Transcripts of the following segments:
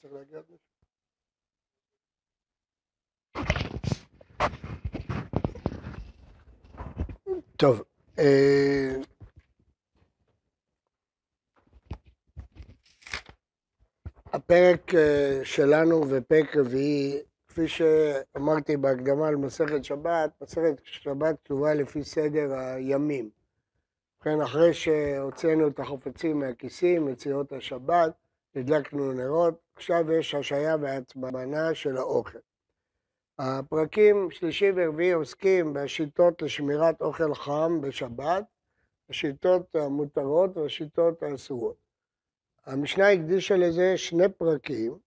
צריך להגיע עד לשם. טוב, אה, הפרק אה, שלנו ופרק רביעי, כפי שאמרתי בהקדמה על מסכת שבת, מסכת שבת כתובה לפי סדר הימים. ובכן, אחרי שהוצאנו את החפצים מהכיסים, יציאות השבת, הדלקנו נרות, עכשיו יש השעיה והצבנה של האוכל. הפרקים שלישי ורביעי עוסקים בשיטות לשמירת אוכל חם בשבת, השיטות המותרות והשיטות האסורות. המשנה הקדישה לזה שני פרקים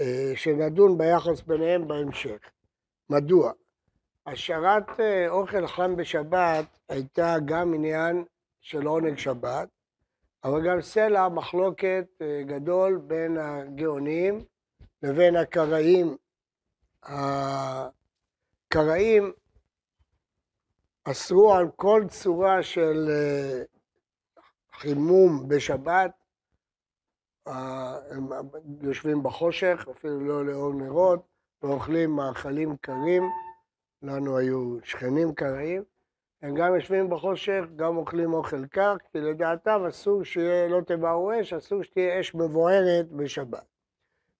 אה, שנדון ביחס ביניהם בהמשך. מדוע? השארת אה, אוכל חם בשבת הייתה גם עניין של עונג שבת, אבל גם סלע מחלוקת אה, גדול בין הגאונים לבין הקראים. הקראים אסרו על כל צורה של חימום בשבת, הם יושבים בחושך, אפילו לא לאור נרות, ואוכלים מאכלים קרים, לנו היו שכנים קראים, הם גם יושבים בחושך, גם אוכלים אוכל קר, כי לדעתם אסור שיהיה, לא תבערו אש, אסור שתהיה אש מבוערת בשבת.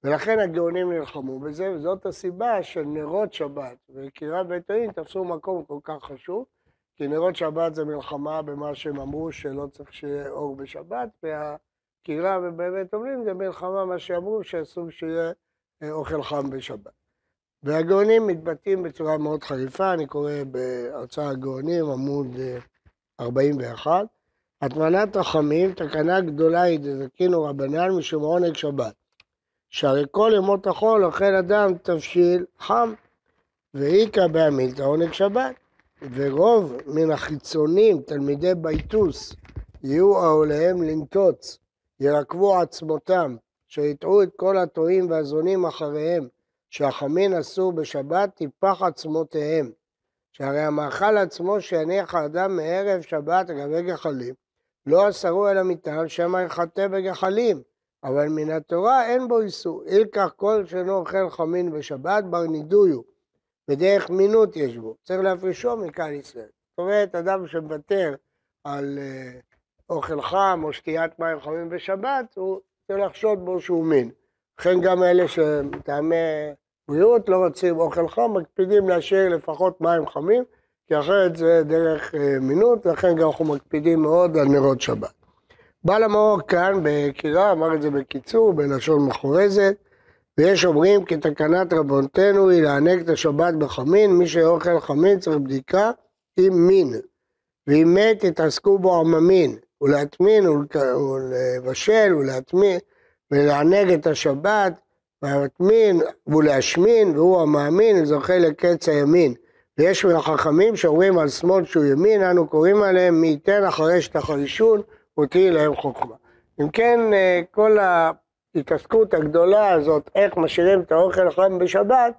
ולכן הגאונים נלחמו בזה, וזאת הסיבה של נרות שבת וקירה ביתאים תפסו מקום כל כך חשוב, כי נרות שבת זה מלחמה במה שהם אמרו שלא צריך שיהיה אור בשבת, וה... קירה ובאמת אומרים, זה מלחמה, מה שאמרו, שאסור שיהיה אה, אוכל חם בשבת. והגאונים מתבטאים בצורה מאוד חריפה, אני קורא בהרצאה הגאונים, עמוד 41. אה, הטמנת רחמים, תקנה גדולה היא דזקינו רבנן משום עונג שבת. שהרי כל ימות החול אוכל אדם תבשיל חם, ואיכא בעמילתא עונג שבת. ורוב מן החיצונים, תלמידי ביתוס, יהיו העוליהם לנטוץ ירקבו עצמותם, שיטעו את כל הטועים והזונים אחריהם, שהחמין אסור בשבת, טיפח עצמותיהם. שהרי המאכל עצמו שיניח האדם מערב שבת לגבי גחלים, לא אסרו אלא מטעם שמא יחטא בגחלים, אבל מן התורה אין בו איסור. אילקח כל שאינו אוכל חמין בשבת, בר נידויו, בדרך מינות יש בו. צריך להפרישו מכאן ישראל. זאת אומרת, אדם שמוותר על uh, אוכל חם או שתיית מים חמים בשבת, הוא צריך לחשוד בו שהוא מין. לכן גם אלה שמטעמי בריאות לא רוצים אוכל חם, מקפידים להשאיר לפחות מים חמים, כי אחרת זה דרך אה, מינות, לכן גם אנחנו מקפידים מאוד על נרות שבת. בעל המאור כאן בקירה, אמר את זה בקיצור, בלשון מחורזת, ויש אומרים כי תקנת רבונתנו היא לענג את השבת בחמין, מי שאוכל חמין צריך בדיקה עם מין, ואם מת יתעסקו בו עממין, ולהטמין ולבשל ולהטמין ולענג את השבת ולהטמין ולהשמין והוא המאמין זוכה לקץ הימין. ויש מן שאומרים על שמאל שהוא ימין, אנו קוראים עליהם מי ייתן אחרי שתחרישון ותהי להם חוכמה. אם כן, אה, כל ההתעסקות הגדולה הזאת, איך משאירים את האוכל החם בשבת,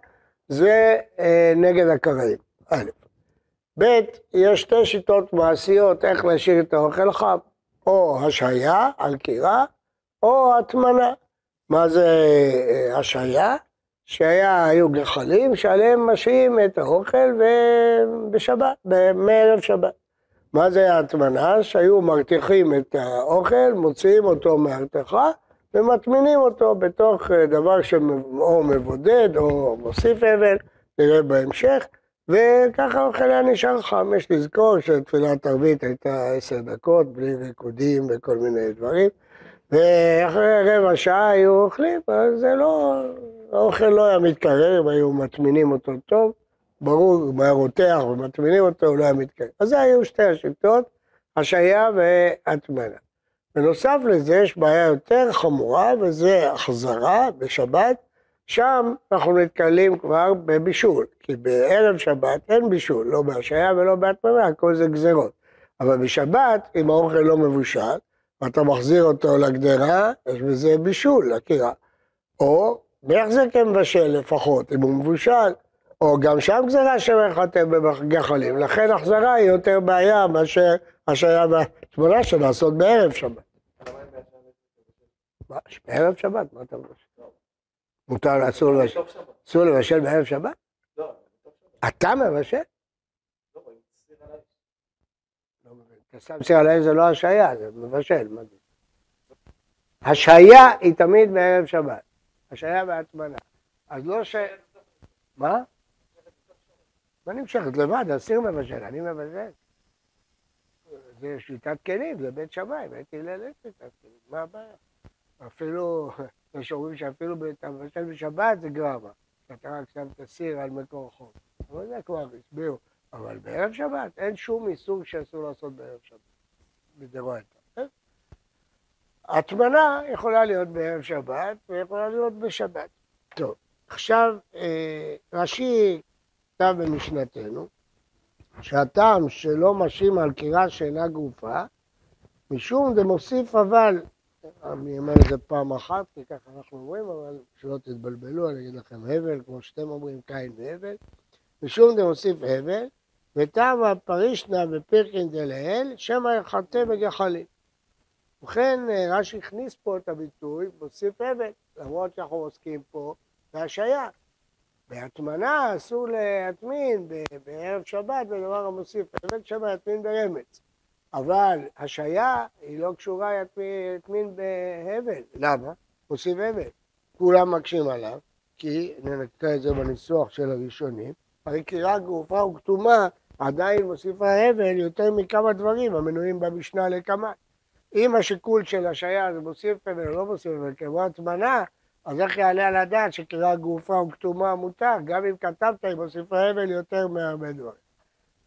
זה אה, נגד הקראים. א', ב', יש שתי שיטות מעשיות איך להשאיר את האוכל חם. או השהיה על קירה, או הטמנה. מה זה אה, השהיה? שהיה, היו גחלים שעליהם משאים את האוכל בשבת, מערב שבת. מה זה ההטמנה? שהיו מרתיחים את האוכל, מוציאים אותו מהרתיחה ומטמינים אותו בתוך אה, דבר שאו מבודד או מוסיף אבל, נראה בהמשך. וככה האוכל היה נשאר חם. יש לזכור שתפילת ערבית הייתה עשר דקות, בלי ריקודים וכל מיני דברים, ואחרי רבע שעה היו אוכלים, אז זה לא, האוכל לא היה מתקרר, היו מטמינים אותו טוב, ברור, הוא היה רותח ומטמינים אותו, הוא לא היה מתקרר. אז זה היו שתי השיטות, השעיה והטמנה. בנוסף לזה יש בעיה יותר חמורה, וזה החזרה בשבת, שם אנחנו נתקלים כבר בבישול, כי בערב שבת אין בישול, לא בהשעיה ולא בהטמנה, הכל זה גזרות. אבל בשבת, אם האוכל לא מבושל, ואתה מחזיר אותו לגדרה, יש בזה בישול, לקירה. או בהחזק כמבשל לפחות, אם הוא מבושל, או גם שם גזרה שמחטא בגחלים. לכן החזרה היא יותר בעיה מאשר השעיה והתמונה שנעשות בערב שבת. בערב שבת, מה אתה אומר? מותר, אסור לבשל. אסור לבשל בערב שבת? לא, אתה מבשל? אתה שם סיר על האש זה לא השעיה, זה מבשל. השעיה היא תמיד בערב שבת. השעיה בהטמנה. אז לא ש... מה? מה נמשכת? לבד, הסיר מבשל, אני מבשל. זה שליטת כלים, זה בית שמאי, בית הלל אין שליטת כלים, מה הבעיה? אפילו, יש אומרים שאפילו אתה מבשל בשבת זה גרמה. אתה רק שם את הסיר על מקור חום. אבל זה כבר הסבירו. אבל בערב שבת אין שום איסור שאסור לעשות בערב שבת. בדאורייתא. כן? הטמנה יכולה להיות בערב שבת ויכולה להיות בשבת. טוב, עכשיו אה, רש"י כתב במשנתנו שהטעם שלא משים על קירה שאינה גופה, משום זה מוסיף אבל, אני אומר את זה פעם אחת, כי ככה אנחנו אומרים, אבל שלא תתבלבלו, אני אגיד לכם הבל, כמו שאתם אומרים, קין והבל, משום זה מוסיף הבל, וטעם הפרישנא בפירקין דלאל, שמא יחטא בגחלים. ובכן, רש"י הכניס פה את הביטוי, מוסיף הבל, למרות שאנחנו עוסקים פה בהשעיה. בהטמנה אסור להטמין בערב שבת בדבר המוסיף הבל, שמא יטמין ברמץ. אבל השעיה היא לא קשורה להטמין בהבל. למה? מוסיף הבל. כולם מקשים עליו, כי נקרא את זה בניסוח של הראשונים, הרי קירה גרופה וכתומה עדיין מוסיפה הבל יותר מכמה דברים המנויים במשנה לקמאן. אם השיקול של השעיה זה מוסיף הבל או לא מוסיף הבל כמו הטמנה, אז איך יעלה על הדעת שקריאה גרופה וכתומה מותר, גם אם כתבת היא מוסיפה הבל יותר מהרבה דברים.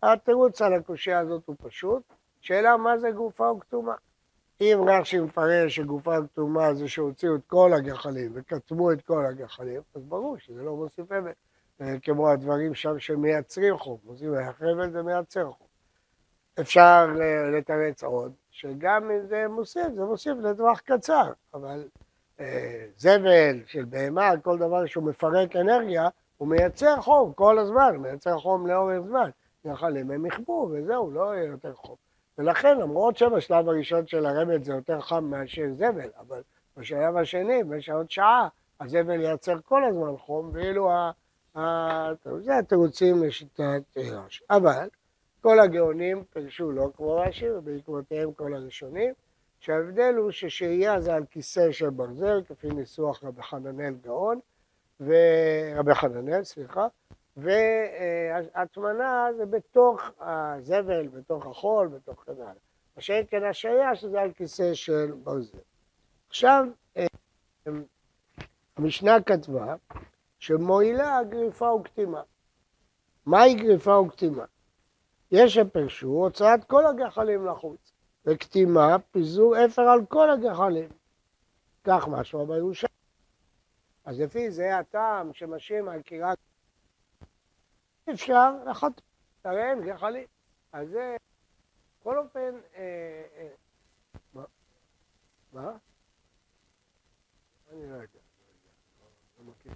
התירוץ על הקושייה הזאת הוא פשוט, שאלה מה זה גופה וכתומה. אם רש"י מפרש שגופה וכתומה זה שהוציאו את כל הגחלים וכתמו את כל הגחלים, אז ברור שזה לא מוסיף הבל. כמו הדברים שם שמייצרים חום, עושים החבל זה מייצר חום. אפשר אה, לתרץ עוד, שגם אם זה מוסיף, זה מוסיף לטווח קצר, אבל אה, זבל של בהמה, כל דבר שהוא מפרק אנרגיה, הוא מייצר חום כל הזמן, מייצר חום לאורך זמן. נחלים הם יכבו וזהו, לא יהיה יותר חום. ולכן, למרות שבשלב הראשון של הרמת זה יותר חם מאשר זבל, אבל בשלב השני, במשך עוד שעה, הזבל ייצר כל הזמן חום, ואילו זה התירוצים לשיטת רש"י. אבל כל הגאונים פירשו לא כמו רש"י, ובעקבותיהם כל הראשונים, שההבדל הוא ששהייה זה על כיסא של ברזל, כפי ניסוח רבי חננאל גאון, ורבי חננאל, סליחה, והטמנה זה בתוך הזבל, בתוך החול, בתוך כן הלאה. מה שאין כן השהייה שזה על כיסא של ברזל. עכשיו, אה, המשנה כתבה שמועילה גריפה וכתימה. מהי גריפה וכתימה? יש שפרשו הוצאת כל הגחלים לחוץ, וכתימה פיזור אפר על כל הגחלים. כך משהו בירושלים. אז לפי זה הטעם שמשאיר על קירה אפשר לחטוא, הרי אין גחלים. אז זה, בכל אופן, אה, אה, מה? מה? אני לא יודע. לא מכיר.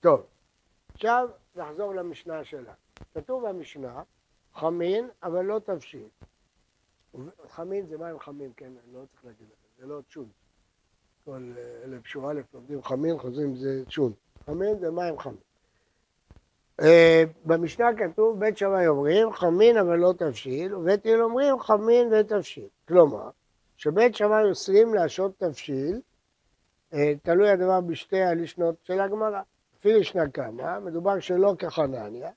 טוב, עכשיו נחזור למשנה שלה. כתוב במשנה, חמין, אבל לא תבשיל. חמין זה מים חמים, כן, אני לא צריך להגיד לכם, זה לא צ'ון. כל אלה פשור א' לומדים חמין, חוזרים זה צ'ון. חמין זה מים חמים. אה, במשנה כתוב, בית שמאי אומרים, חמין אבל לא תבשיל, ובית הלל אומרים, חמין ותבשיל. כלומר, שבית שמאי אוסרים להשעות תבשיל, אה, תלוי הדבר בשתי הלשנות של הגמרא. אפילו ישנה כמה, מדובר שלא כחנניה,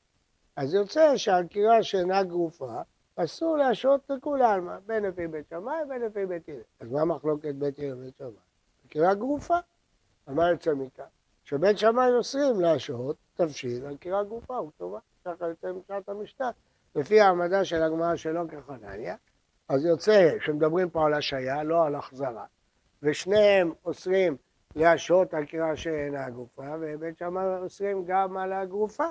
אז יוצא שהקירה שאינה גרופה, אסור להשעות עלמא, בין לפי בית שמאי ובין לפי בית הלל. אז מה מחלוקת בית הלל ובית שמאי? הקירה גרופה. יוצא מכאן? שבית שמאי אוסרים להשעות תבשיל על קירה גרופה וכתובה. ככה יוצא מבחינת המשנה. לפי העמדה של הגמרא שלא כחנניה, אז יוצא שמדברים פה על השעיה, לא על החזרה. ושניהם אוסרים להשעות על קריאה שאינה הגופה, ובית שמאי אוסרים גם על הגרופה.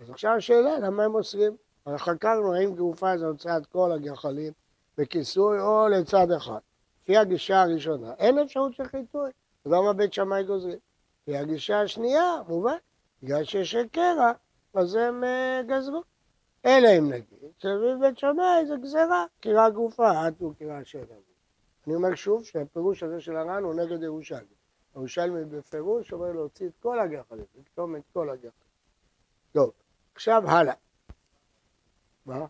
אז עכשיו השאלה, למה הם אוסרים? הרי חקרנו האם גרופה זה הוצאת כל הגחלים בכיסוי או לצד אחד. לפי הגישה הראשונה, אין אפשרות של חיטוי, אז למה בית שמאי גוזרים? לפי הגישה השנייה, מובן, בגלל שיש קרע, אז הם uh, גזרו. אלא אם נגיד, שבבית שמאי זה גזירה, קירה גופה, עטו קירה שאינה גופה. אני אומר שוב שהפירוש הזה של הר"ן הוא נגד ירושלמי. ירושלמי בפירוש אומר להוציא את כל הגחלים, לקטום את כל הגחלים. טוב, עכשיו הלאה. מה?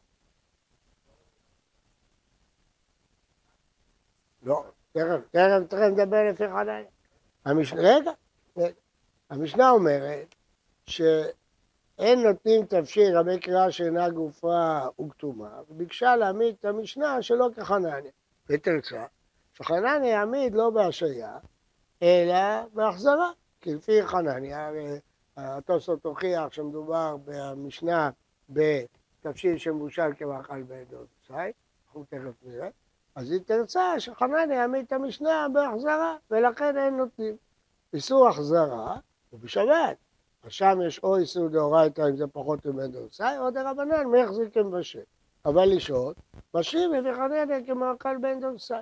לא, תכף, תכף, תכף נדבר לפי חנניה. המשנה, רגע, רגע. המשנה אומרת שאין נותנים תבשיל רבי קריאה שאינה גופרה וכתומה, וביקשה להעמיד את המשנה שלא כחנניה. ותרצה, שחנניה יעמיד לא בהשעיה, אלא בהחזרה. כי לפי חנניה, התוספות הוכיח שמדובר במשנה בתבשיל שמבושל כמאכל בעדות צי, אנחנו תכף נראה. אז היא תרצה שחנניה יעמיד את המשנה בהחזרה, ולכן אין נותנים. איסור החזרה הוא בשבת. אז שם יש או איסור דאורייתא אם זה פחות מבן דורסאי, או דרבנן, מי יחזיקם בשם. אבל לשהות, משיב לפי חנניה כמאכל בן דורסאי.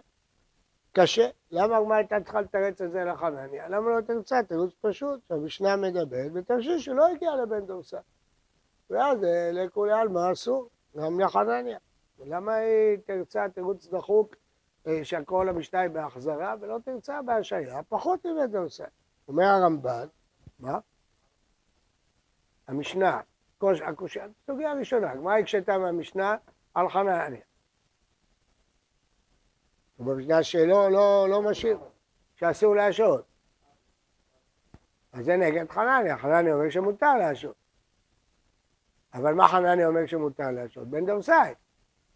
קשה. למה הגמרא הייתה צריכה לתרץ את זה לחנניה? למה לא תרצה? תירוץ פשוט, שהמשנה מדברת בתרשיש שלא הגיע לבן דורסאי. ואז אה, לכולי עלמא אסור, גם לחנניה. ולמה היא תרצה תירוץ דחוק אה, שהכל המשנה היא בהחזרה, ולא תרצה בהשעיה, פחות מבית דורסאי. אומר הרמב"ן, מה? המשנה, הסוגיה הראשונה, הגמרא הקשתה מהמשנה על חנניה. ובמשנה שלו לא, לא משאיר, שאסור להשעות. אז זה נגד חנניה, חנניה אומר שמותר להשעות. אבל מה חנניה אומר שמותר להשעות? בן דורסאי.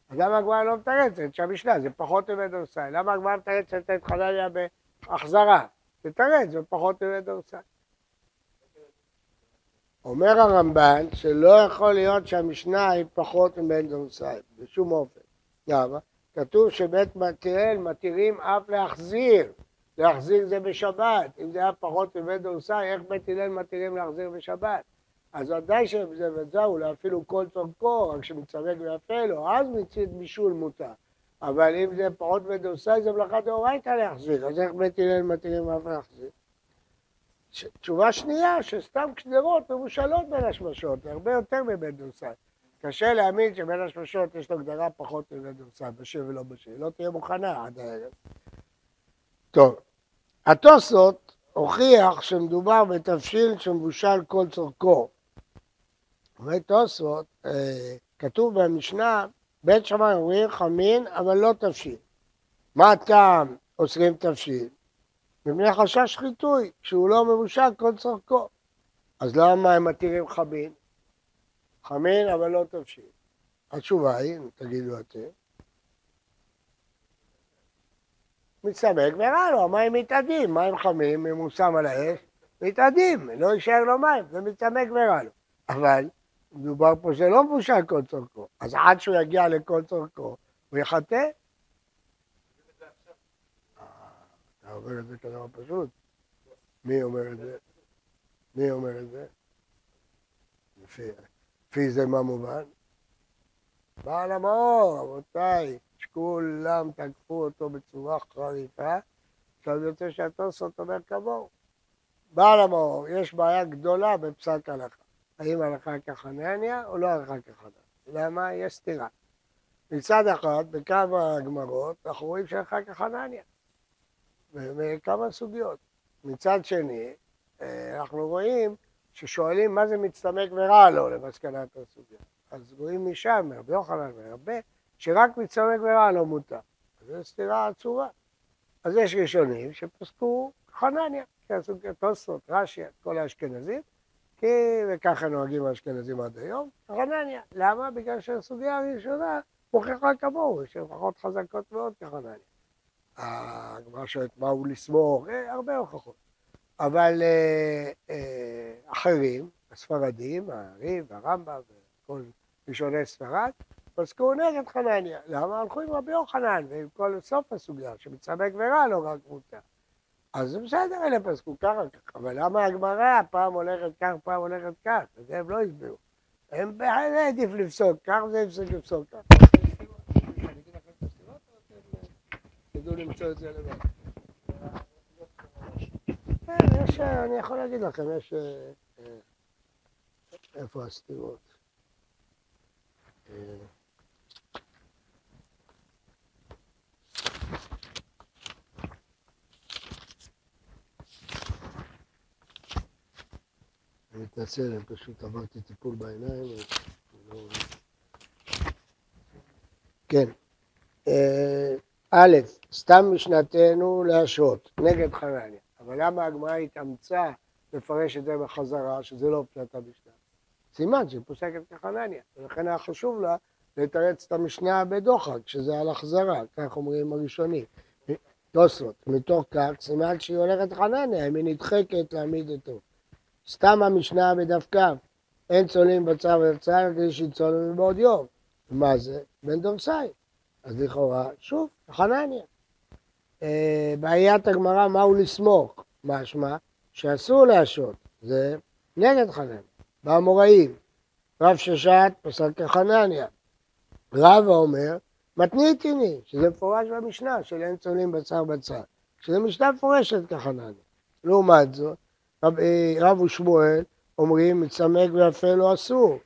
אז למה הגמרא לא מתרצת שהמשנה זה פחות מבן דורסאי? למה הגמרא מתרצת את חנניה בהחזרה? תתרץ, זה פחות מבן דורסאי. אומר הרמב"ן שלא יכול להיות שהמשנה היא פחות מבן דורסאי, בשום אופן. למה? כתוב שבית מתיאל מתירים אף להחזיר. להחזיר זה בשבת. אם זה היה פחות מבית דורסאי, איך בית הלל מתירים להחזיר בשבת? אז ודאי שזה וזהו, אפילו כל צורכו, רק שמצמק ויפה לו, אז מצית בישול מותר. אבל אם זה פחות דורסאי, זה מלאכה דאורייתא להחזיר. אז איך בית הלל מתירים אף להחזיר? תשובה שנייה, שסתם קדרות מבושלות בין השמשות, הרבה יותר מבית דורסאי. קשה להאמין שבין השלושות יש לו גדרה פחות מבן דורסה, בשיר ולא בשיר. לא תהיה מוכנה עד הערב. טוב, התוסות הוכיח שמדובר בתבשיל שמבושל כל צורכו. אומר תוספות, אה, כתוב במשנה, בית שמאי אומרים חמין אבל לא תבשיל. מה הטעם אוסרים תבשיל? מפני חשש חיטוי, שהוא לא מבושל כל צורכו. אז למה הם מתירים חמין? חמין אבל לא תבשיל. התשובה היא, תגידו אתם, מצטמק ורע לו, המים מתאדים, מים חמים, אם הוא שם על האש, מתאדים, לא יישאר לו מים, זה מצטמק ורע לו. אבל מדובר פה שלא מבושל כל צורכו, אז עד שהוא יגיע לכל צורכו, הוא יחטא. אתה אומר את זה כדבר פשוט. מי אומר את זה? מי אומר את זה? לפי... לפי זה מה מובן? בעל המאור, רבותיי, שכולם תקפו אותו בצורה חריפה, עכשיו יוצא שהתוספות אומר כמוהו. בעל המאור, יש בעיה גדולה בפסק הלכה. האם הלכה כחנניה או לא הלכה כחנניה? למה? יש סתירה. מצד אחד, בכמה הגמרות, אנחנו רואים שהלכה כחנניה. וכמה סוגיות. מצד שני, אה, אנחנו רואים ששואלים מה זה מצטמק ורע לו למסקנת הסוגיה. אז רואים משם, מרבי יוחנן והרבה, שרק מצטמק ורע לו מותר. זו סתירה עצובה. אז יש ראשונים שפסקו חנניה, תוספות, רש"י, כל האשכנזים, כי, וככה נוהגים האשכנזים עד היום, חנניה. למה? בגלל שהסוגיה הראשונה מוכיחה כמוהו, יש לפחות חזקות מאוד כחנניה. הגמרא שואלת מה הוא לסמוך, אה, הרבה הוכחות. אבל אה, אה, אחרים, הספרדים, הריב, הרמב"ם וכל ראשוני ספרד, פסקו נגד חנניה. למה? הלכו עם רבי יוחנן ועם כל סוף הסוגיה, שמצמק ורע לא רק מותר. אז בסדר, אלה פסקו ככה אבל למה הגמרא פעם הולכת כך, פעם הולכת כך? זה הם לא הסבירו. הם העדיף לפסוק כך, זה הפסיק לפסוק כך. תדעו למצוא את זה לבד. כן, יש, אני יכול להגיד לכם, יש... אה, אה, איפה הסתירות? אה, אני מתנצל, אני פשוט עברתי טיפול בעיניים. לא כן. א', סתם משנתנו להשרות, נגד חנניה. אבל למה הגמרא התאמצה לפרש את זה בחזרה, שזה לא פלט המשנה? סימן שהיא פוסקת כחנניה, ולכן היה חשוב לה לתרץ את המשנה בדוחק, שזה על החזרה, כך אומרים הראשונים. תוספות, מתוך כך סימן שהיא הולכת חנניה, אם היא נדחקת להעמיד אותו. סתם המשנה בדף כ, אין צולעים בצר ובצר כדי שיצולו מבעוד יום. מה זה? בן דורסאי. אז לכאורה, שוב, חנניה. אה, בעיית הגמרא, מהו לסמוך? משמע שאסור להשעות, זה נגד חנניה. באמוראים, רב ששת פסק כחנניה. רב אומר, מתניתיני, שזה מפורש במשנה, של אין צולים בצר בצר, שזה משנה מפורשת כחנניה. לעומת זאת, רב, אה, רב ושמואל אומרים מצמק ויפה לא אסור.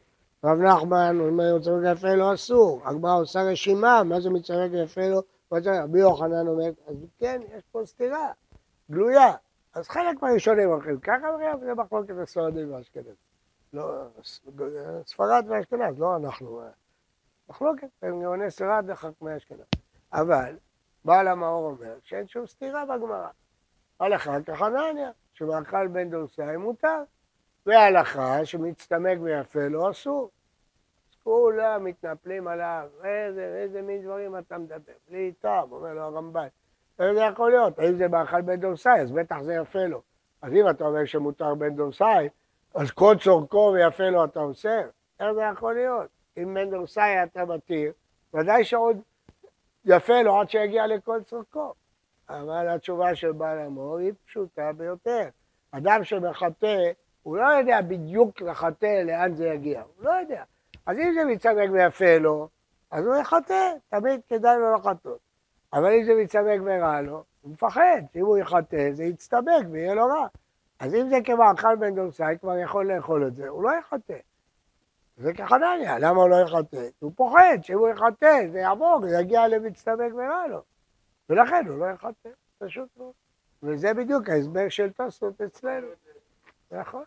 רב נחמן אומר מצמק ויפה לא אסור. הגמרא עושה רשימה, מה זה מצמק ויפה לא? רבי יוחנן אומר, אז כן, יש פה סתירה, גלויה. אז חלק מהראשונים אומרים ככה, וזה מחלוקת הסועדים והאשכנזים. לא, ספרד ואשכנז, לא אנחנו. מחלוקת בין גאוני ספרד לחכמי אשכנז. אבל בעל המאור אומר שאין שום סתירה בגמרא. הלכה כחנניה, שמאכל בן דורסאי מותר, והלכה שמצטמק ויפה לא אסור. כולם מתנפלים עליו, איזה, איזה מין דברים אתה מדבר, בלי טעם, אומר לו הרמב"ן. איך זה יכול להיות? האם זה מאכל בן דורסאי, אז בטח זה יפה לו. אז אם אתה אומר שמותר בן דורסאי, אז כל צורכו ויפה לו אתה אוסר? איך זה יכול להיות? אם בן דורסאי אתה מתיר, ודאי שעוד יפה לו עד שיגיע לכל צורכו. אבל התשובה של בעל המור היא פשוטה ביותר. אדם שמחטא, הוא לא יודע בדיוק לחטא לאן זה יגיע, הוא לא יודע. אז אם זה מצמק ויפה לו, אז הוא יחטא, תמיד כדאי לו לחטות. אבל אם זה מצמק ורע לו, הוא מפחד שאם הוא יחטא זה יצטמק ויהיה לו רע. אז אם זה כמאכל בן דורסאי, כבר יכול לאכול את זה, הוא לא יחטא. זה כחנניה, למה הוא לא יחטא? הוא פוחד שאם הוא יחטא זה יעבור, זה יגיע למצטמק ורע לו. ולכן הוא לא יחטא, פשוט לא. וזה בדיוק ההסבר של טוסות אצלנו. נכון.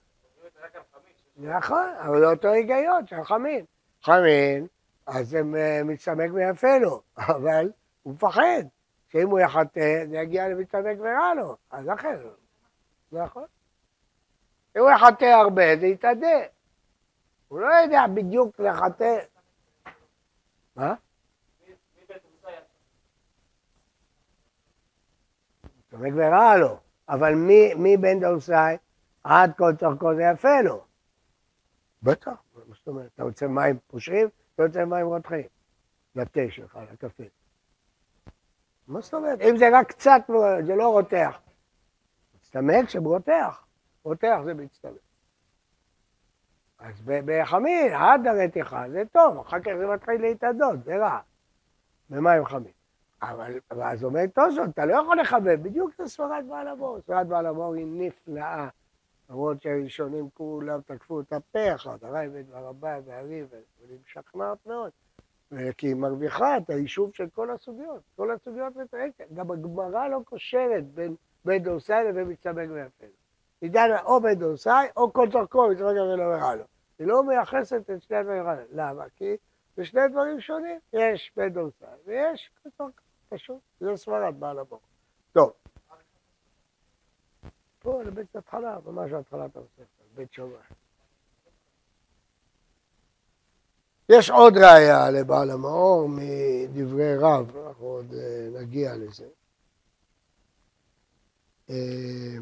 נכון, אבל זה אותו היגיון של חמין. חמין, אז זה מצטמק ויפה לו, אבל הוא מפחד שאם הוא יחטא זה יגיע למצטמק ורע לו, אז לכן, נכון. אם הוא יחטא הרבה זה יתאדה. הוא לא יודע בדיוק לחטא. מה? ספק ורע לו, אבל מי בן דורסאי עד כל צורכו זה יפה לו. בטח, מה זאת אומרת? אתה רוצה מים פושעים? אתה רוצה מים רותחים. לתה שלך, לקפה. מה זאת אומרת? אם זה רק קצת, זה לא רותח. מצטמק שברותח. רותח זה מצטמק. אז בחמין, עד הרתיחה זה טוב, אחר כך זה מתחיל להתאדות, זה רע. במים חמים. אבל, אז אומר תוספות, אתה לא יכול לחבב, בדיוק זה ספרד בעל המור. ספרד בעל המור היא נפלאה. למרות שהראשונים כולם תקפו אותה פה אחד, הרייבד והרבה והריב, והיא משכנעת מאוד. כי היא מרוויחה את היישוב של כל הסוגיות. כל הסוגיות מתרקת. גם הגמרא לא קושרת בין בית דורסאי לבין מצטמק ויפה. היא דנה או בית דורסאי או כל צורכו מצטמק ולא לו. היא לא מייחסת את שני הדברים האלה. למה? כי זה שני דברים שונים. יש בית דורסאי ויש כל צורכו. פשוט, זה סברת בעל הבור. טוב. פה לבית התחלה, ממש התחלת הספר, בית שומע. יש עוד ראייה לבעל המאור מדברי רב, אנחנו עוד אה, נגיע לזה. אה,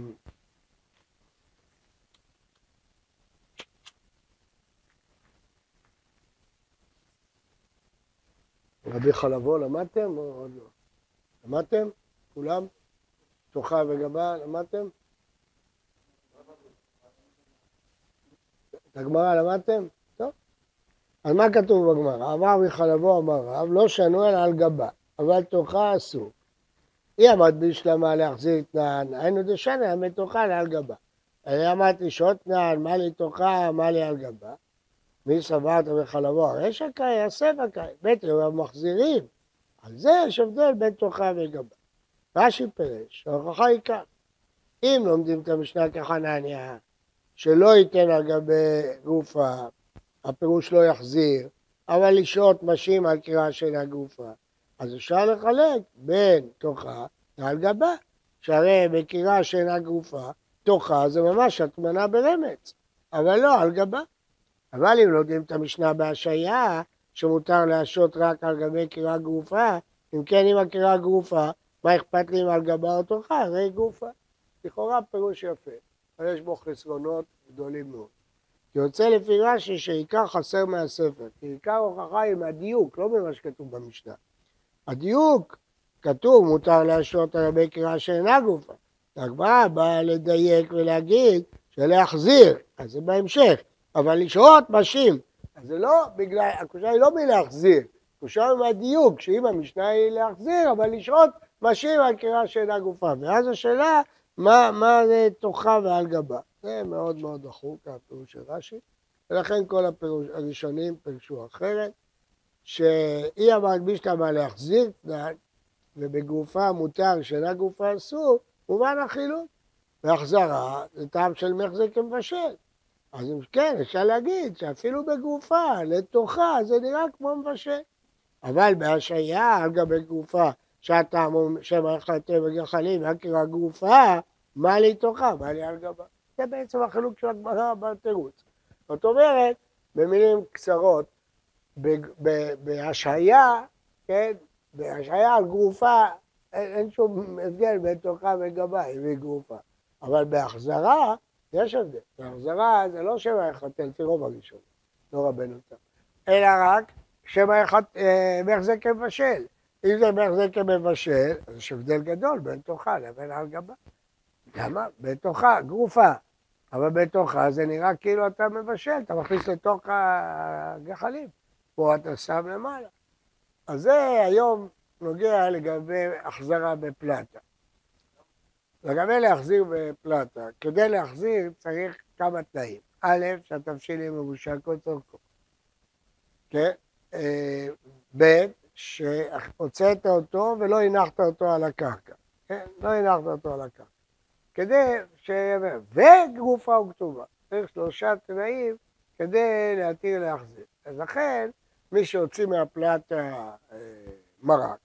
רבי חלבו למדתם או עוד לא? למדתם? כולם? תוכה וגבה, למדתם? את הגמרא למדתם? טוב. אז מה כתוב בגמרא? אמר מחלבו אמר רב, לא שנו אלא על גבה, אבל תוכה אסור. היא עמד בשלמה להחזיר את נען, היינו דשנה, אמת תוכה לעל גבה. אני אמרתי שעות נען, מה לי תוכה, מה לי על גבה. מי סברת בחלבו הרשע קאי, הסבע קאי. בית יום מחזירים. על זה יש הבדל בין תוכה וגבה. רש"י פירש, ההוכחה היא כאן. אם לומדים את המשנה כחנניה, שלא ייתן על גבי גופה, הפירוש לא יחזיר, אבל לשהות משים על קריאה של הגופה. אז אפשר לחלק בין תוכה ועל גבה, שהרי בקריאה שאינה גופה, תוכה זה ממש הטמנה ברמץ, אבל לא על גבה. אבל אם לומדים את המשנה בהשעיה, שמותר להשעות רק על גבי קריאה גרופה, אם כן אם הקריאה גרופה, מה אכפת לי אם על גבה או תוכה? הרי גופה. לכאורה פירוש יפה, אבל יש בו חסרונות גדולים מאוד. יוצא לפי רש"י שעיקר חסר מהספר, כי עיקר הוכחה היא מהדיוק, לא ממה שכתוב במשנה. הדיוק, כתוב, מותר להשעות על גבי קריאה שאינה גופה. הגמרא באה לדייק ולהגיד שלהחזיר, אז זה בהמשך, אבל לשהות משים. אז זה לא בגלל, הקושה היא לא מלהחזיר, הקושה היא מהדיוק, שאם המשנה היא להחזיר, אבל לשהות משים על קריאה שאינה גופה. ואז השאלה, מה, מה זה תוכה ועל גבה. זה מאוד מאוד דחוק, הפירוש של רש"י, ולכן כל הפירוש הראשונים פירשו אחרת, שאי אמרת בישתמה להחזיר תנן, ובגופה מותר שאינה גופה אסור, מובן החילוק. והחזרה זה טעם של מחזק כמבשל. אז אם כן, אפשר להגיד שאפילו בגופה, לתוכה, זה נראה כמו מבשל. אבל בהשעיה, על גבי גופה, שהטעם הוא שם החלטה וגחלים, והקרא גופה, מה לי תוכה, מה לי על גבה. זה בעצם החילוק של הגמרא בתירוץ. זאת אומרת, במילים קצרות, בהשעיה, כן, בהשעיה על גרופה, אין, אין שום הבדל בין תוכה וגבה, אם היא גרופה. אבל בהחזרה, יש הבדל. בהחזרה זה לא שמא יחטא לפי רוב הראשון, לא רבנו תם, אלא רק שמא יחטא, אה, מחזק כמבשל. אם זה מחזק כמבשל, אז יש הבדל גדול בין תוכה לבין על גבה. למה? בתוכה, גרופה. אבל בתוכה זה נראה כאילו אתה מבשל, אתה מכניס לתוך הגחלים. פה אתה שם למעלה. אז זה היום נוגע לגבי החזרה בפלטה. לגבי להחזיר בפלטה, כדי להחזיר צריך כמה תנאים. א', שהתבשיל יהיה מבושל כל צורכו. כן? אה, ב', שהוצאת אותו ולא הנחת אותו על הקרקע. כן? לא הנחת אותו על הקרקע. כדי ש... וגרופה וכתובה. צריך שלושה תנאים כדי להתיר להחזיר. אז לכן, מי שהוציא מהפלטה אה, מרק,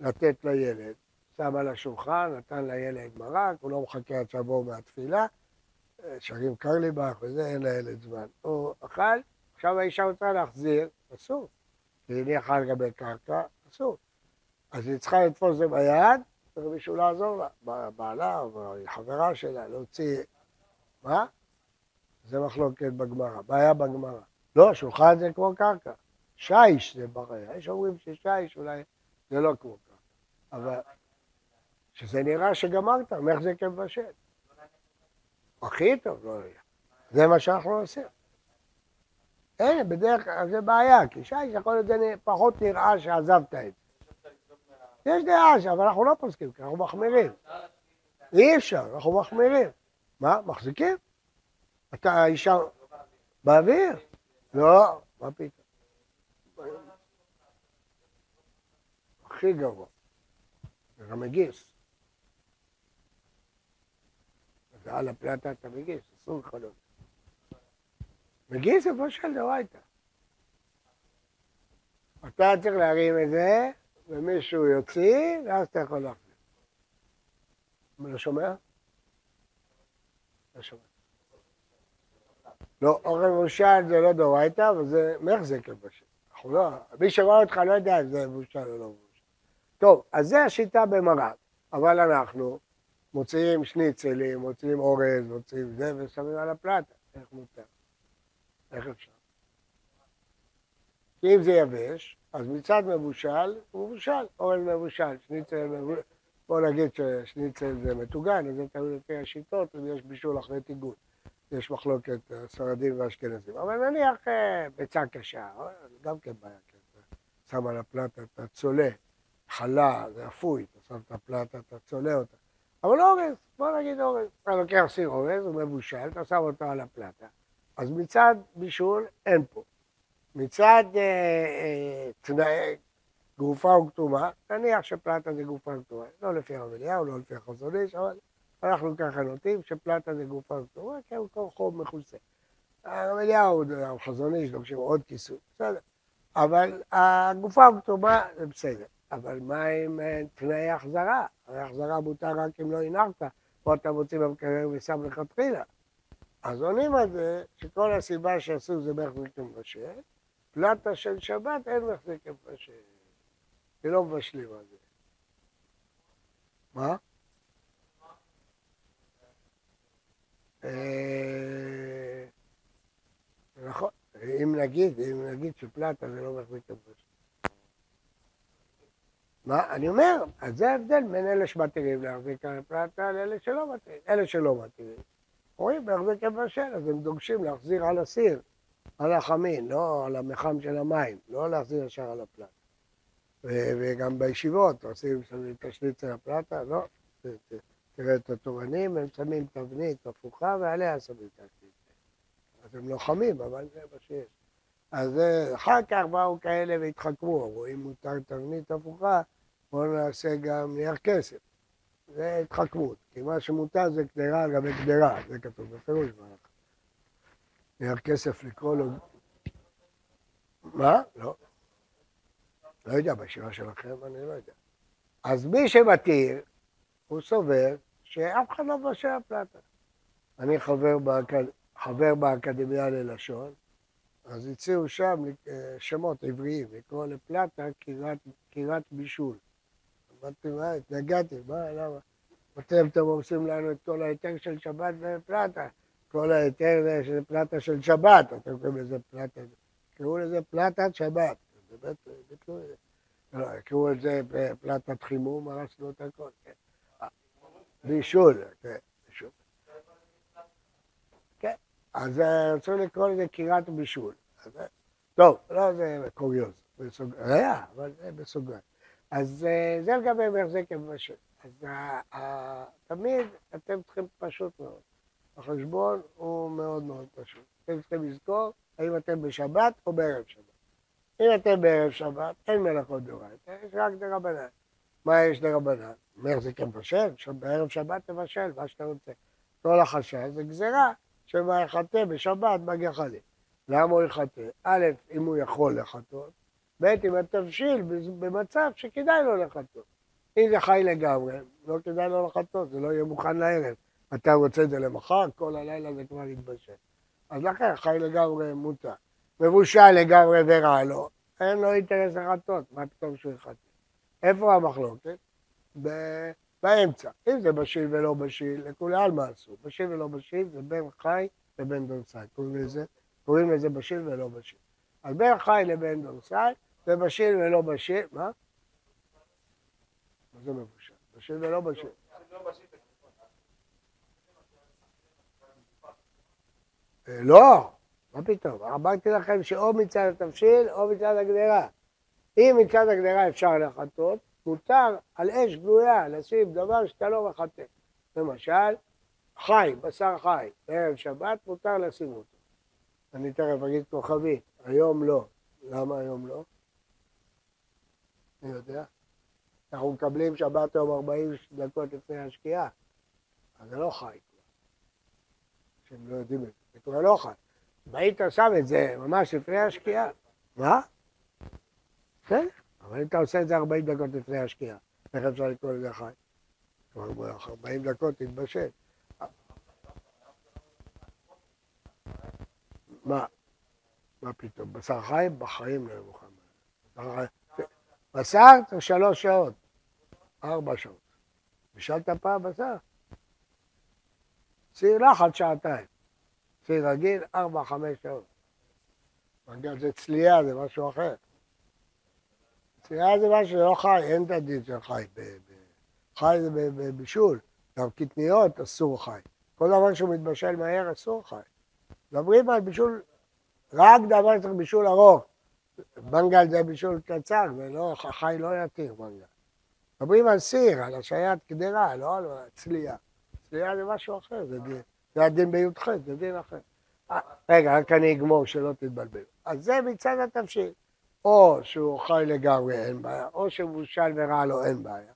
לתת לילד, שם על השולחן, נתן לילד מרק, הוא לא מחכה עד שיבואו מהתפילה, אה, שרים קרליבך וזה, אין לילד זמן. הוא אכל, עכשיו האישה רוצה להחזיר, אסור. היא הניחה על גבי קרקע, אסור. אז היא צריכה לתפוס את זה ביד, צריך מישהו לעזור לה, בעלה או חברה שלה, להוציא... מה? זה מחלוקת בגמרא, בעיה בגמרא. לא, שולחן זה כמו קרקע. שיש זה בעיה. יש אומרים ששיש אולי זה לא כמו קרקע. אבל שזה נראה שגמרת, מאיך זה כמבשל. הכי טוב, לא יהיה. זה מה שאנחנו עושים. אין, בדרך כלל זה בעיה, כי שיש יכול להיות זה פחות נראה שעזבת את זה. יש דעה אבל אנחנו לא פוסקים, כי אנחנו מחמירים. אי אפשר, אנחנו מחמירים. מה, מחזיקים? אתה אישה... באוויר? לא, מה פתאום? הכי גרוע. זה גם מגיס. ועל הפלטה אתה מגיס, אסור לך מגיס איפה של דאורייתא. אתה צריך להרים את זה, ומישהו יוציא, ואז אתה יכול להחזיר. לא שומע? לא שומע. לא, אוכל מבושל זה לא דאורייתא, אבל זה מחזק מבשל. אנחנו לא, מי שרואה אותך לא יודע אם זה מבושל או לא מבושל. טוב, אז זה השיטה במרק, אבל אנחנו מוציאים שניצלים, מוציאים אורז, מוציאים זה, ושמים על הפלטה. איך מותר? איך אפשר? כי אם זה יבש, אז מצד מבושל, הוא מבושל, אורז מבושל, שניצל מבושל. בוא נגיד ששניצל זה מטוגן, אז זה תלוי לפי השיטות, אם יש בישול אחרי טיגון. יש מחלוקת ספרדים ואשכנזים. אבל נניח אה, ביצה קשה, גם כן בעיה, כן. שם על הפלטה, אתה צולה, חלה, זה אפוי, אתה שם את הפלטה, אתה צולה אותה. אבל אורז, בוא נגיד אורז. אתה לוקח סיר אורז, הוא מבושל, אתה שם אותו על הפלטה. אז מצד בישול אין פה. מצד אה, אה, תנאי גופה וכתומה, נניח שפלטה זה גופה וכתומה, לא לפי הרב אליהו, לא לפי החזון איש, אבל אנחנו ככה נוטים שפלטה זה גופה כתובה, כי הוא כל חוב מכוסה. אליהו, החזון איש, דורשים עוד כיסוי, בסדר. אבל הגופה הכתובה זה בסדר. אבל מה עם אה, תנאי החזרה? הרי החזרה מותר רק אם לא הנחת, פה אתה מוציא במקרר ושם לכתחילה. אז עונים על זה שכל הסיבה שעשו זה מחזיק מבשל, פלטה של שבת אין מחזיק מבשל. כי לא מבשלים על זה. מה? אה, נכון, אם נגיד, אם נגיד שפלטה זה לא מחזיק מבשל. מה? אני אומר, אז זה ההבדל בין אלה שמתירים להחזיק פלטה לאלה שלא מתירים. אלה שלא מתירים. רואים בהחזיק מבשל, אז הם דורשים להחזיר על הסיר, על החמין, לא על המחם של המים, לא להחזיר ישר על הפלטה. וגם בישיבות עושים תשליט על הפלטה, לא, תראה את התורנים, הם שמים תבנית הפוכה ועליה שמים תשליט. אז הם לוחמים, אבל זה מה שיש. אז אחר כך באו כאלה והתחכמו, אמרו, אם מותר תבנית הפוכה, בואו נעשה גם נייר כסף. זה התחכמות, כי מה שמותר זה קדרה על גבי קדרה, זה כתוב בפירוש בהלכה. נייר כסף לקרוא לו... מה? לא. לא יודע, בישיבה שלכם אני לא יודע. אז מי שמתיר, הוא סובר שאף אחד לא מבשל פלטה. אני חבר, באקד... חבר באקדמיה ללשון, אז הציעו שם אה, שמות עבריים, לקרוא לפלטה קירת בישול. אמרתי, מה, התנגדתי, מה, למה? אתם אתם עושים לנו את כל ההיתר של שבת ופלטה. כל ההיתר זה פלטה של שבת, אתם קוראים לזה פלטה, קראו לזה פלטת שבת. באמת, ביטלו את זה. לא, קראו את זה פלטת חימום, הרסנו את הכל, כן. בישול, כן. כן, אז רצו לקרוא לזה קירת בישול. טוב, לא זה קוריוז, היה, אבל זה בסוגריים. אז אה, זה לגבי מחזק מבשל. אז תמיד אתם צריכים פשוט מאוד. החשבון הוא מאוד מאוד פשוט. אתם צריכים לזכור האם אתם בשבת או בערב שבת. אם אתם בערב שבת, אין מלאכות דאורייתא, יש רק דרבנן. מה יש דרבנן? מחזיק מבשל, בערב שבת תבשל, מה שאתה רוצה. כל החשש זה גזירה שמה יחטא בשבת בגחלים. למה הוא יחטא? א', אם הוא יכול לחטות, ב' אם התבשיל במצב שכדאי לו לחטות. אם זה חי לגמרי, לא כדאי לו לחטות, זה לא יהיה מוכן לערב. אתה רוצה את זה למחר, כל הלילה זה כבר יתבשל. אז לכן חי לגמרי מותר. מבושל לגמרי ורע לו, אין לו אינטרס לחטות, מה פתאום שהוא יחטא? איפה המחלוקת? באמצע. אם זה בשיל ולא בשיל, לכולי עלמא אסור. בשיל ולא בשיל זה בין חי לבין דונסאי. קוראים לזה, קוראים לזה בשיל ולא בשיל. אז בין חי לבין דונסאי זה בשיל ולא בשיל, מה? מה זה מבושל? בשיל ולא בשיל. אה, לא, מה פתאום? אמרתי לכם שאו מצד התבשיל או מצד הגדרה. אם מצד הגדרה אפשר לחטות, מותר על אש גלויה לשים דבר שאתה לא מחטא. למשל, חי, בשר חי, בערב שבת מותר לשים אותו. אני תכף אגיד כוכבית, היום לא. למה היום לא? אני יודע. אנחנו מקבלים שבת היום 40 דקות לפני השקיעה, אז זה לא חי. שהם לא יודעים את זה, זה כבר לא חי. אם היית שם את זה ממש לפני השקיעה, מה? כן, אבל אם אתה עושה את זה 40 דקות לפני השקיעה, איך אפשר לקרוא לזה חי? כבר 40 דקות תתבשל. מה? מה פתאום? בשר חי בחיים לא יאכל. בשר צריך שלוש שעות, ארבע שעות. בישלת פעם בשר? סיר לחץ שעתיים. סיר רגיל, ארבע, חמש שעות. מנגל זה צלייה, זה משהו אחר. צלייה זה משהו שלא חי, אין את הדין של חי. חי זה בבישול. גם קטניות אסור חי. כל דבר שהוא מתבשל מהר אסור חי. מדברים על בישול, רק דבר שצריך בישול ארוך. מנגל זה בישול קצר, ולא, חי לא יתיר מנגל. מדברים על סיר, על השעיית קדרה, לא על צלייה. צלייה זה משהו אחר, זה דין. זה הדין בי"ח, זה דין אחר. אה, רגע, רק אני אגמור שלא תתבלבלו. אז זה מצד התבשיל. או שהוא חי לגמרי, אין בעיה, או שמבושל ורע לו, אין בעיה.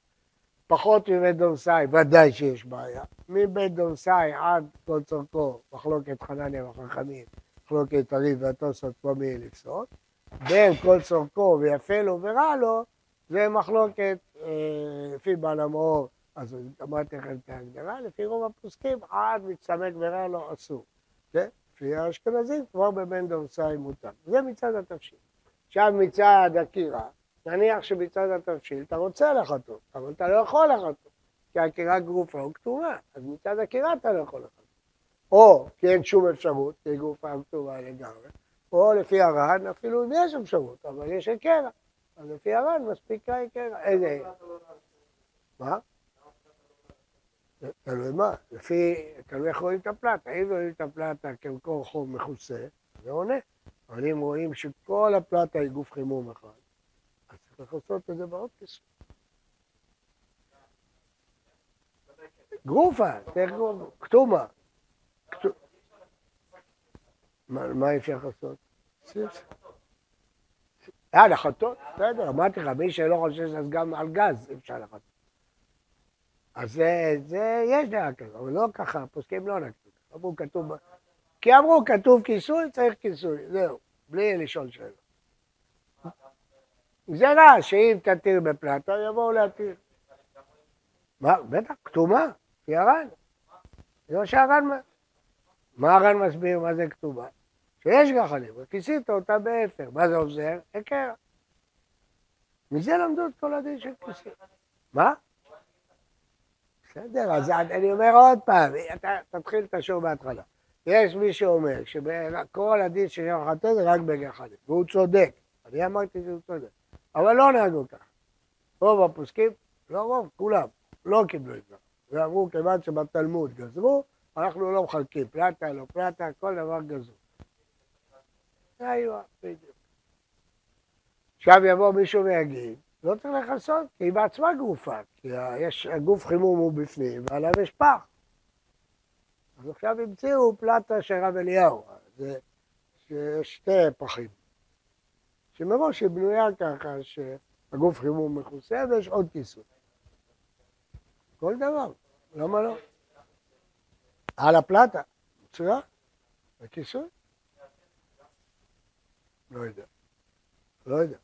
פחות מבית דורסאי, ודאי שיש בעיה. מבית דורסאי עד כל צורכו, מחלוקת חנניה וחכמים, מחלוקת הריב והתוספות פה מי לפסול. בין כל צורכו ויפה לו ורע לו, זה מחלוקת אה, לפי בעל המאור, אז אמרתי לכם את ההגדרה, לפי רוב הפוסקים עד מצטמק ורע לו אסור. כן? לפי האשכנזים כבר בבן דורסאי מותר. זה מצד התבשיל. עכשיו מצד הקירה, נניח שבצד התבשיל אתה רוצה לחתות, אבל אתה לא יכול לחתות, כי הקירה גרופה או כתובה, אז מצד הקירה אתה לא יכול לחתות. או כי אין שום אפשרות, כי גרופה כתובה לגמרי, או לפי הר"ן אפילו אם יש אפשרות, אבל יש הקרע. אז לפי הר"ן מספיק הקרע. איזה... מה? תלוי מה, לפי, תלוי איך רואים את הפלטה, אם רואים את הפלטה כמקור חום מכוסה, זה עונה. אבל אם רואים שכל הפלטה היא גוף חימום אחד, אז צריך לעשות את זה בעוד כיסוי. גרופה, כתומה. מה אפשר לעשות? אה, לחטות? בסדר, אמרתי לך, מי שלא חושש אז גם על גז אפשר לחטות. אז זה, זה, יש דעה כזו, אבל לא ככה, פוסקים לא נקטו. אמרו כתוב, כי אמרו כתוב כיסוי, צריך כיסוי, זהו, בלי לשאול שאלות. גזירה שאם תתיר בפלטה, יבואו להתיר. מה, בטח, קטומה, היא הר"ן. זה מה שהר"ן, מה הר"ן מסביר מה זה קטומה? שיש גחלים, וכיסית אותה באפר, מה זה עוזר? היכר. מזה למדו את כל הדין של כיסית. מה? בסדר, אז אני אומר עוד פעם, אתה תתחיל את השיעור בהתחלה. יש מי שאומר שכל הדין של היכר זה רק בגחלים, והוא צודק. אני אמרתי שהוא צודק. אבל לא נהגו ככה. רוב הפוסקים, לא רוב, כולם, לא קיבלו את זה. ואמרו, כיוון שבתלמוד גזרו, אנחנו לא מחלקים, פלטה, לא פלטה, כל דבר גזרו. היו, בדיוק. עכשיו יבוא מישהו ויגיד, לא צריך לכסות, כי היא בעצמה גופה, כי יש, הגוף חימום הוא בפנים, ועליו יש פח. אז עכשיו המציאו פלטה של רב אליהו, זה שתי פחים. שמראש היא בנויה ככה שהגוף חימום מכוסה ויש עוד כיסוי. כל דבר, למה לא? על הפלטה, מצוין, הכיסוי. לא יודע, לא יודע,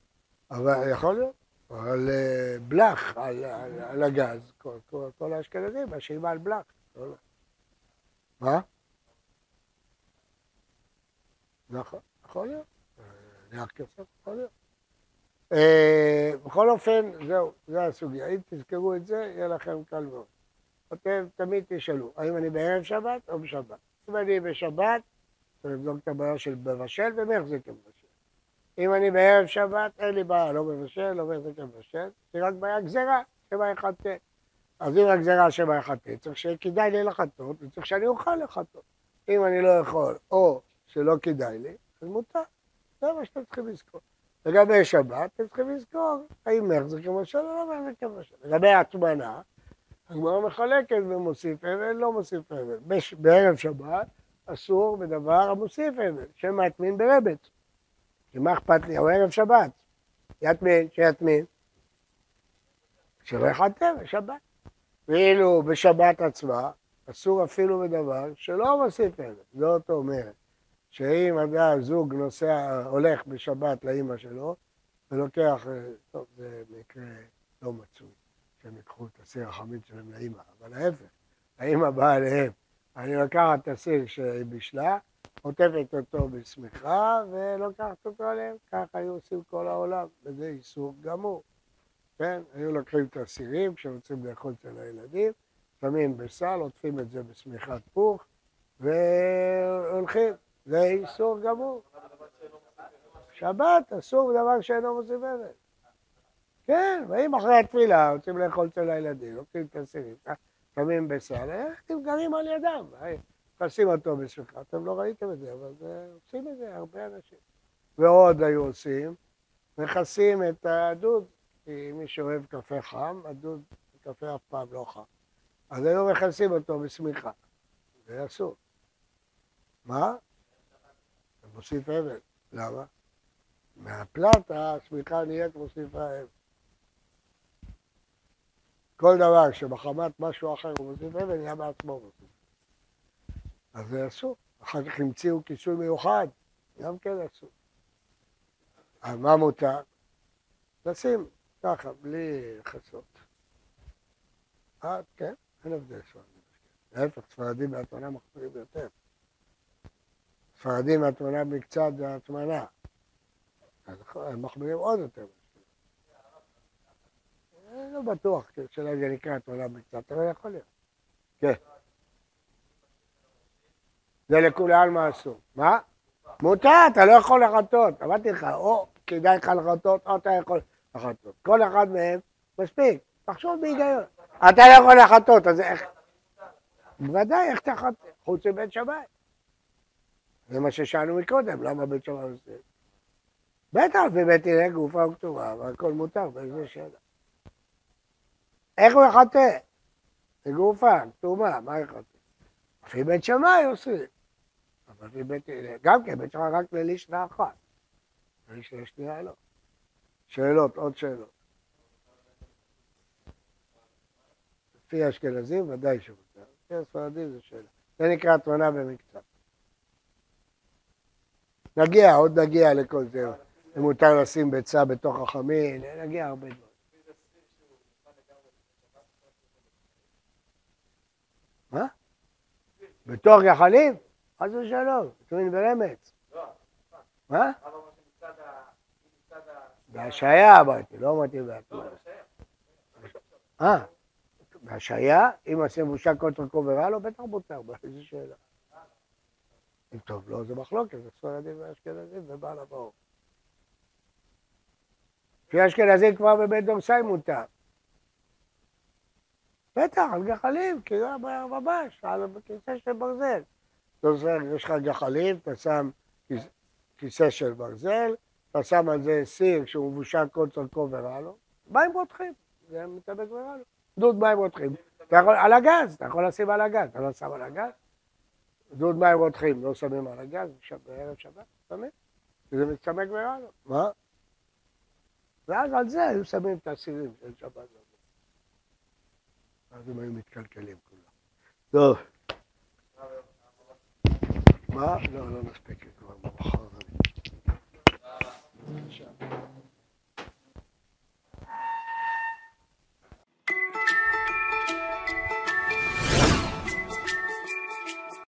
אבל יכול להיות, על אה, בלח, על, על, על הגז, כל, כל, כל האשכנזים מאשימים על בלח. לא, לא. מה? נכון, יכול להיות. נייר כסף, יכול להיות. אה, בכל אופן, זהו, זה הסוגיה. אם תזכרו את זה, יהיה לכם קל מאוד. אתם תמיד תשאלו, האם אני בערב שבת או בשבת? אם אני בשבת, צריך לבדוק את הבעיה של מבשל ומחזיק מבשל. אם אני בערב שבת, אין לי בעיה, לא מבשל, לא מחזיק מבשל, זה רק בעיה גזירה, אחד תה. אז אם הגזירה אחד תה, צריך שיהיה כדאי לי לחטות, וצריך שאני אוכל לחטות. אם אני לא יכול, או שלא כדאי לי, אז מותר. זה מה שאתם צריכים לזכור. לגבי שבת, אתם צריכים לזכור האם מחזיק כמשל או לא מחזיק כמשל. לגבי הטמנה, הגמרא מחלקת ומוסיף אבל, לא מוסיף אבל. בערב שבת אסור בדבר המוסיף אבל, שמא יטמין ברבץ. מה אכפת לי? הוא ערב שבת. יטמין, שיטמין. שלא יחטא בשבת. ואילו בשבת עצמה, אסור אפילו בדבר שלא מוסיף אבל. זאת אומרת, שאם אדם, זוג נוסע, הולך בשבת לאימא שלו, ולוקח, טוב, זה מקרה לא מצוי, שהם ייקחו את הסיר החמיץ שלהם לאימא, אבל ההפך, האימא באה אליהם, אני לוקחת את הסיר שהיא בישלה, עוטפת אותו בשמיכה ולוקחת אותו עליהם, ככה היו עושים כל העולם, וזה איסור גמור. כן, היו לוקחים את הסירים כשרוצים לאכול אצל הילדים, שמים בסל, עוטפים את זה בשמיכת פוך והולכים. זה איסור גמור. שבת אסור דבר שאינו מוסיף אבן. כן, ואם אחרי התפילה רוצים לאכול אצל הילדים, לוקחים את הסירים, שמים בסל, הם גרים על ידם, מכסים אותו בשבילך, אתם לא ראיתם את זה, אבל עושים את זה הרבה אנשים. ועוד היו עושים, מכסים את הדוד, כי מי שאוהב קפה חם, הדוד, קפה אף פעם לא חם. אז היו מכסים אותו בשמיכה, זה אסור. מה? מוסיף אבל. למה? מהפלטה השמיכה נהיית מוסיפה אבל. כל דבר שבחמת משהו אחר הוא מוסיף אבן, נהיה בעצמו מוסיף. אז זה אסור. אחר כך המציאו כיסוי מיוחד, גם כן אסור. אז מה מותר? לשים ככה, בלי חסות. אה, כן, אין הבדל ספרדים. להפך, ספרדים בהטמנה מחמירים ביותר. ספרדים מהטמנה מקצת זה הטמנה. אז הם מחמירים עוד יותר. לא בטוח, שאלה זה נקרא הטמנה מקצת, אבל יכול להיות. כן. זה לכולי עלמא אסור. מה? מותר, אתה לא יכול לחטות. אמרתי לך, או כדאי לך לחטות, או אתה יכול לחטות. כל אחד מהם מספיק. תחשוב בהיגיון. אתה לא יכול לחטות, אז איך... בוודאי, איך תחטא? חוץ מבית שמאי. זה מה ששאלנו מקודם, למה בית שמאי עושה? בטח, בבית הנה גופה וכתובה, והכל מותר, באיזה שאלה. איך הוא יחטא? בגופה, כתובה, מה יחטא? לפי בית שמאי עושים. אבל לפי בית הלל, גם כן, בית שמאי רק ללישנה אחת. ללישנה שנייה לא. שאלות, עוד שאלות. לפי האשכנזים ודאי שמותר. לפי הספרדים זו שאלה. זה נקרא תמונה במקצת. נגיע, עוד נגיע לכל זה. אם מותר לשים ביצה בתוך החמין, נגיע הרבה דברים. מה? בתוך גחלים? חס ושלום, טוען ברמץ. מה? בהשעיה אמרתי, לא אמרתי בהתמדה. אה, בהשעיה, אם עושים בושה כל תרכו ורע לו, בטח מותר, איזה שאלה. אם טוב לא, זה מחלוקת, זה ספרדים ואשכנזים ובעל הבור. לפי אשכנזים כבר בבית דורסאי מותר. בטח, על גחלים, כאילו ממש, על כיסא של ברזל. יש לך גחלים, אתה שם כיסא של ברזל, אתה שם על זה סיר שהוא מבושל כל צורכו ורע לו, מים רותחים, זה מתאבק ורע לו. דוד מים רותחים. אתה יכול, על הגז, אתה יכול לשים על הגז, אתה לא שם על הגז? דוד מים רותחים, לא שמים על הגז, בערב שבת, שמים? זה מצטמק ורע לו. מה? ואז על זה היו שמים את הסירים של שבת. אז הם היו מתקלקלים כולם. טוב. מה? לא, לא נספיק, כבר מאוחר.